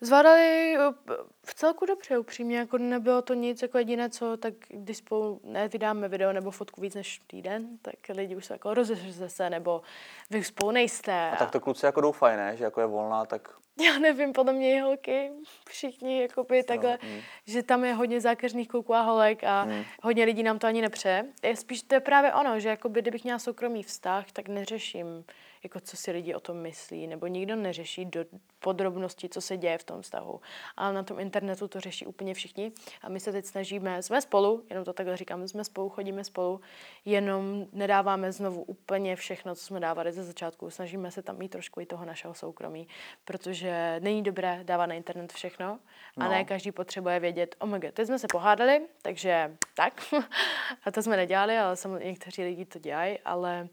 Zvládali eh, v celku dobře, upřímně, jako nebylo to nic jako jediné, co, tak když spolu nevydáme video nebo fotku víc než týden, tak lidi už se jako rozešli se, nebo vy spolu nejste. A, a tak to kluci jako doufají, ne? Že jako je volná, tak já nevím, podle mě i holky, všichni jakoby takhle, no, mm. že tam je hodně zákeřných kluků a holek a mm. hodně lidí nám to ani nepře. Je spíš to je právě ono, že jakoby, kdybych měla soukromý vztah, tak neřeším jako co si lidi o tom myslí, nebo nikdo neřeší do podrobností, co se děje v tom vztahu. Ale na tom internetu to řeší úplně všichni a my se teď snažíme, jsme spolu, jenom to takhle říkám, jsme spolu, chodíme spolu, jenom nedáváme znovu úplně všechno, co jsme dávali ze začátku, snažíme se tam mít trošku i toho našeho soukromí, protože není dobré dávat na internet všechno a no. ne každý potřebuje vědět, oh my God, teď jsme se pohádali, takže tak, a to jsme nedělali, ale samozřejmě někteří lidi to dělají, ale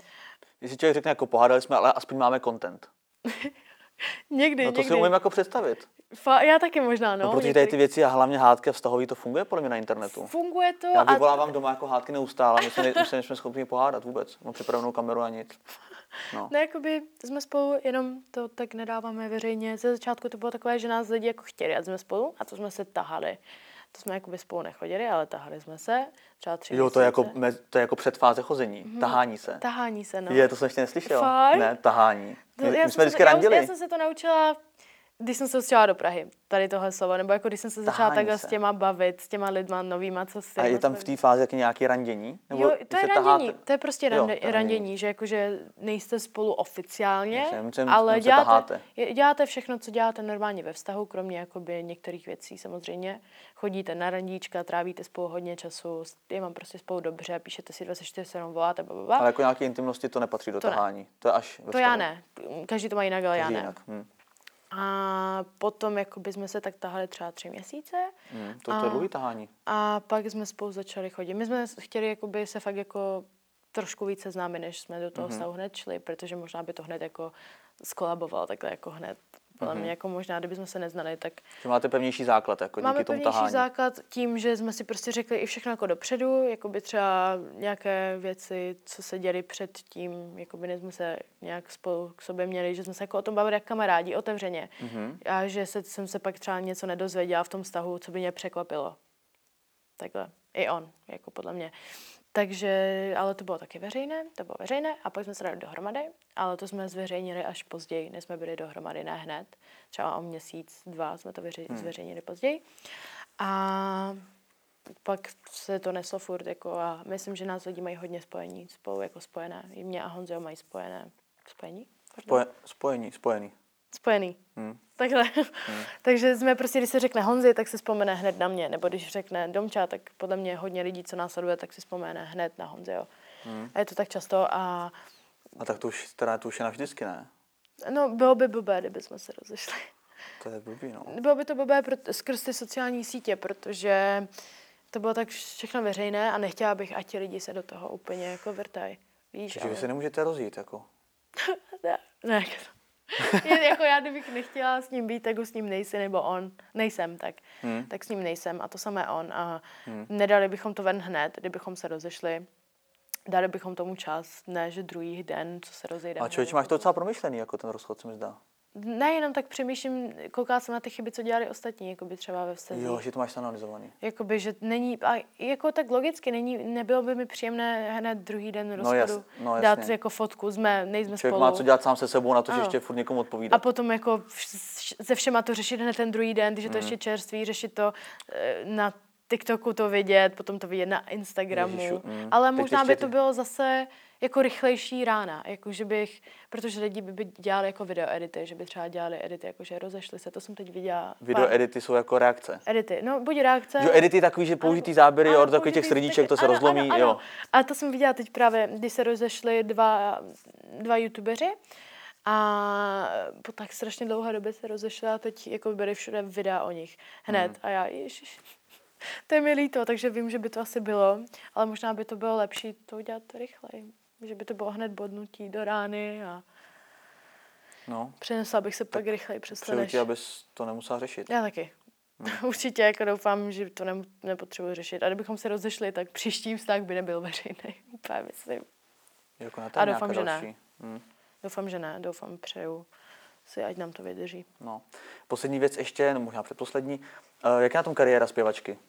když si člověk řekne, jako pohádali jsme, ale aspoň máme content. někdy, No to někdy. si umím jako představit. Fa- já taky možná, no. no protože tady ty věci a hlavně hádky a vztahový to funguje podle mě na internetu. Funguje to. Já vyvolávám a... doma jako hádky neustále, my se, ne, my se nejsme schopni pohádat vůbec. Mám připravenou kameru a nic. No. no, jakoby jsme spolu, jenom to tak nedáváme veřejně. Ze začátku to bylo takové, že nás lidi jako chtěli, a jsme spolu a to jsme se tahali. To jsme jako by spolu nechodili, ale tahali jsme se třeba tři Jo, to je, jako, to je jako předfáze chození, mm-hmm. tahání se. Tahání se, no. Je, to jsem ještě neslyšel. Fakt? Ne, tahání. My, já my jsme vždycky to, randili. Já, já jsem se to naučila když jsem se odstěhovala do Prahy, tady tohle slovo, nebo jako když jsem se začala takhle s těma bavit, s těma lidma novýma, co se. A je tam v té fázi jaký nějaký randění? Nebo jo, to je randění, taháte? to je prostě rande, jo, to randění, že jakože nejste spolu oficiálně, Myslím, ale děláte, děláte všechno, co děláte normálně ve vztahu, kromě jakoby některých věcí samozřejmě. Chodíte na randíčka, trávíte spolu hodně času, je mám prostě spolu dobře, píšete si 24-7, voláte, blablabla. Ale jako nějaké intimnosti to nepatří do to tahání, ne. to je až To já ne, každý to má jinak, ale já ne. Jinak. Hm. A potom jako by jsme se tak tahali třeba tři měsíce. Hmm, to, to je dlouhý tahání. A pak jsme spolu začali chodit. My jsme chtěli jakoby se fakt jako trošku více známi, než jsme do toho Mhm. vztahu hned šli, protože možná by to hned jako skolabovalo takhle jako hned. Podle Mhm. mě jako možná, kdybychom se neznali, tak Že máte pevnější základ, jako Máme díky tomu pevnější tahání. základ tím, že jsme si prostě řekli i všechno jako dopředu, jako by třeba nějaké věci, co se děly předtím, jako by jsme se nějak spolu k sobě měli, že jsme se jako o tom bavili jak kamarádi, otevřeně. Mhm. A že se, jsem se pak třeba něco nedozvěděla v tom vztahu, co by mě překvapilo. Takhle. I on, jako podle mě. Takže, ale to bylo taky veřejné, to bylo veřejné a pak jsme se dali dohromady, ale to jsme zveřejnili až později, než jsme byli dohromady, ne hned. Třeba o měsíc, dva jsme to veři- zveřejnili později. A pak se to neslo furt jako a myslím, že nás lidi mají hodně spojení, spolu jako spojené. I mě a Honzo mají spojené. Spojení? Spoje, spojení, spojený. Spojený. Hm. Takhle. Takže jsme prostě, když se řekne Honzi, tak se vzpomene hned na mě. Nebo když řekne Domča, tak podle mě hodně lidí, co nás sleduje, tak si vzpomene hned na Honziho. Hm. A je to tak často a A tak to už, teda to už je navždycky, ne? no, bylo by blbé, kdyby jsme se rozešli. To je blbý, no. Bylo by to blbé pro, skrz ty sociální sítě, protože to bylo tak všechno veřejné a nechtěla bych, ať ti lidi se do toho úplně jako vrtají. Víš, Takže vy se nemůžete rozjít, jako. Ne, ne. Je, jako já, kdybych nechtěla s ním být, tak už s ním nejsi, nebo on, nejsem, tak, Hmm. tak s ním nejsem a to samé on. A Hmm. nedali bychom to ven hned, kdybychom se rozešli. Dali bychom tomu čas, ne, že druhý den, co se rozejdeme. A člověče, máš to docela promyšlený, jako ten rozchod, se mi zdá. Ne, jenom tak přemýšlím, koukala jsem na ty chyby, co dělali ostatní, jako by třeba ve vztazích. Jo, že to máš analyzovaný. Jakoby, že není, a jako tak logicky, není, nebylo by mi příjemné hned druhý den rozchodu jas- no dát jasně. jako fotku, jsme, nejsme Člověk spolu. má co dělat sám se sebou, na to, že Ano. ještě furt někomu odpovídat. A potom jako se všema to řešit hned ten druhý den, když je to Mm. ještě čerství, řešit to eh, na TikToku to vidět, potom to vidět na Instagramu. Ježišu, mm. Ale Teď možná by to bylo zase jako rychlejší rána, jako že bych, protože lidi by, by dělali jako video edity, že by třeba dělali edity, jako že rozešli se, to jsem teď viděla. Video pár- edity jsou jako reakce. Edity, no buď reakce. Že edity takový, že použitý záběry Ano, od takových těch srdíček, to se ano, rozlomí, ano, ano. jo. A to jsem viděla teď právě, když se rozešli dva, dva youtubeři a po tak strašně dlouhé době se rozešli a teď jako byly všude videa o nich hned. Hmm. A já, ježiš, to je mi líto, takže vím, že by to asi bylo, ale možná by to bylo lepší to udělat rychleji. Že by to bylo hned bodnutí do rány a No, přenesla bych se pak rychleji přes to, než... abys to nemusela řešit. Já taky. Určitě jako doufám, že to ne, nepotřebuji řešit. A kdybychom se rozešli, tak příští vztah by nebyl veřejný. Úplně myslím. Jako na A doufám, že ne. další. Hm. Doufám, že ne. Doufám, přeju si, ať nám to vydrží. No. Poslední věc ještě, no možná předposlední. Uh, jak je na tom kariéra zpěvačky?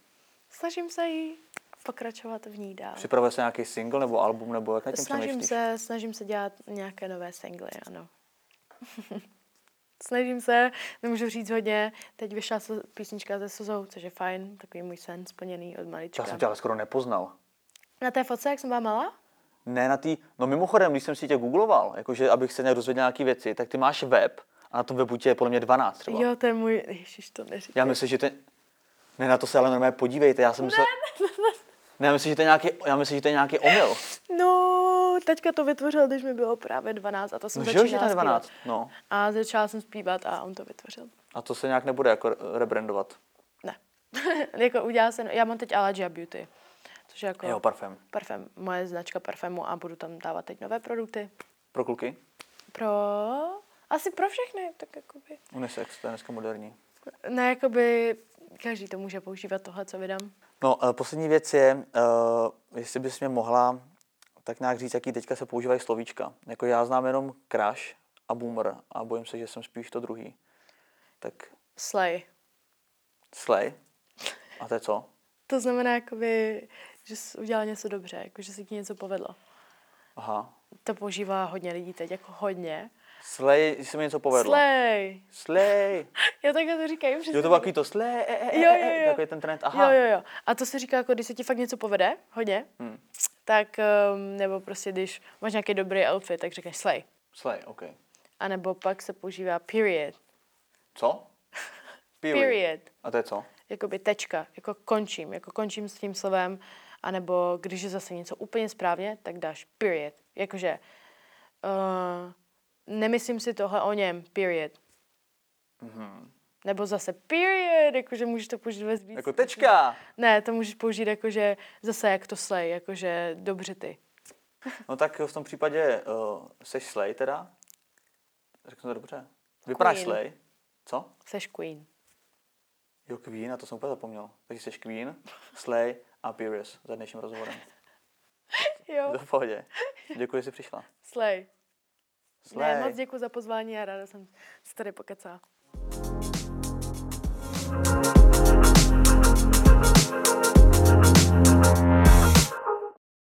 Snažím se jí pokračovat v ní dál. Připravuje se nějaký single nebo album, nebo jak na tím Snažím přemýšlíš? se, snažím se dělat nějaké nové singly, ano. snažím se, nemůžu říct hodně. Teď vyšla písnička ze Suzou, což je fajn, takový můj sen splněný od malička. Já jsem tě ale skoro nepoznal. Na té fotce, jak jsem byla malá? Ne, na tý, no mimochodem, když jsem si tě googloval, jakože abych se nějak dozvěděl nějaké věci, tak ty máš web a na tom webu tě je podle mě 12 třeba. Jo, to je můj, ježiš, to neříkej. Já myslím, že to je... Ne, na to se ale normálně podívejte, já jsem myslel... Ne, já myslím, že to je nějaký, já myslím, že to je nějaký omyl. No, teďka to vytvořil, když mi bylo právě 12 a to jsem No, že že začínala to je zpívat. 12. No. A začala jsem zpívat a on to vytvořil. A to se nějak nebude jako rebrandovat. Ne. jako udělala jsem, já mám teď Alagia Beauty, což je jako Jo, parfém. parfém, moje značka parfému a budu tam dávat teď nové produkty. Pro kluky? Pro, asi pro všechny, tak jakoby. Unisex, to je dneska moderní. Ne, jakoby každý to může používat tohle, co vydám. No, uh, poslední věc je, uh, jestli bys mě mohla tak nějak říct, jaký teďka se používají slovíčka. Jako já znám jenom crash a boomer a bojím se, že jsem spíš to druhý. Tak Slay. slay. A to je co? To znamená, jakoby, že jsi udělal něco dobře, jako, že se ti něco povedlo. Aha. To používá hodně lidí teď, jako hodně. Slay, že se mi něco povedlo. Slay. Slay. Jo, takhle to říkají přesně. Jo, to bylo takový to slay, e, e, e, Jo, e, jo, jo. takový ten trend. Aha. Jo, jo, jo. A to se říká, jako když se ti fakt něco povede, hodně, Hmm. tak, um, nebo prostě když máš nějaký dobrý outfit, tak řekneš slay. Slay, OK. A nebo pak se používá period. Co? Period. A to je co? Jakoby tečka, jako končím, jako končím s tím slovem. A nebo když je zase něco úplně správně, tak dáš period. Jakože uh, nemyslím si tohle o něm, period. Mhm. Nebo zase period, jakože můžeš to použít ve víc. Jako tečka. Ne, to můžeš použít jakože zase jak to slej, jakože dobře ty. No tak v tom případě uh, seš Slay teda? Řeknu to dobře. Vypadáš Queen. Slay. Co? Seš queen. Jo, Queen, a to jsem úplně zapomněl. Takže jsi Queen, Slay a Pirius za dnešním rozhovorem. Jo. Do pohodě. Děkuji, že jsi přišla. Slay. Slay. Ne, moc děkuji za pozvání a ráda jsem se tady pokecala.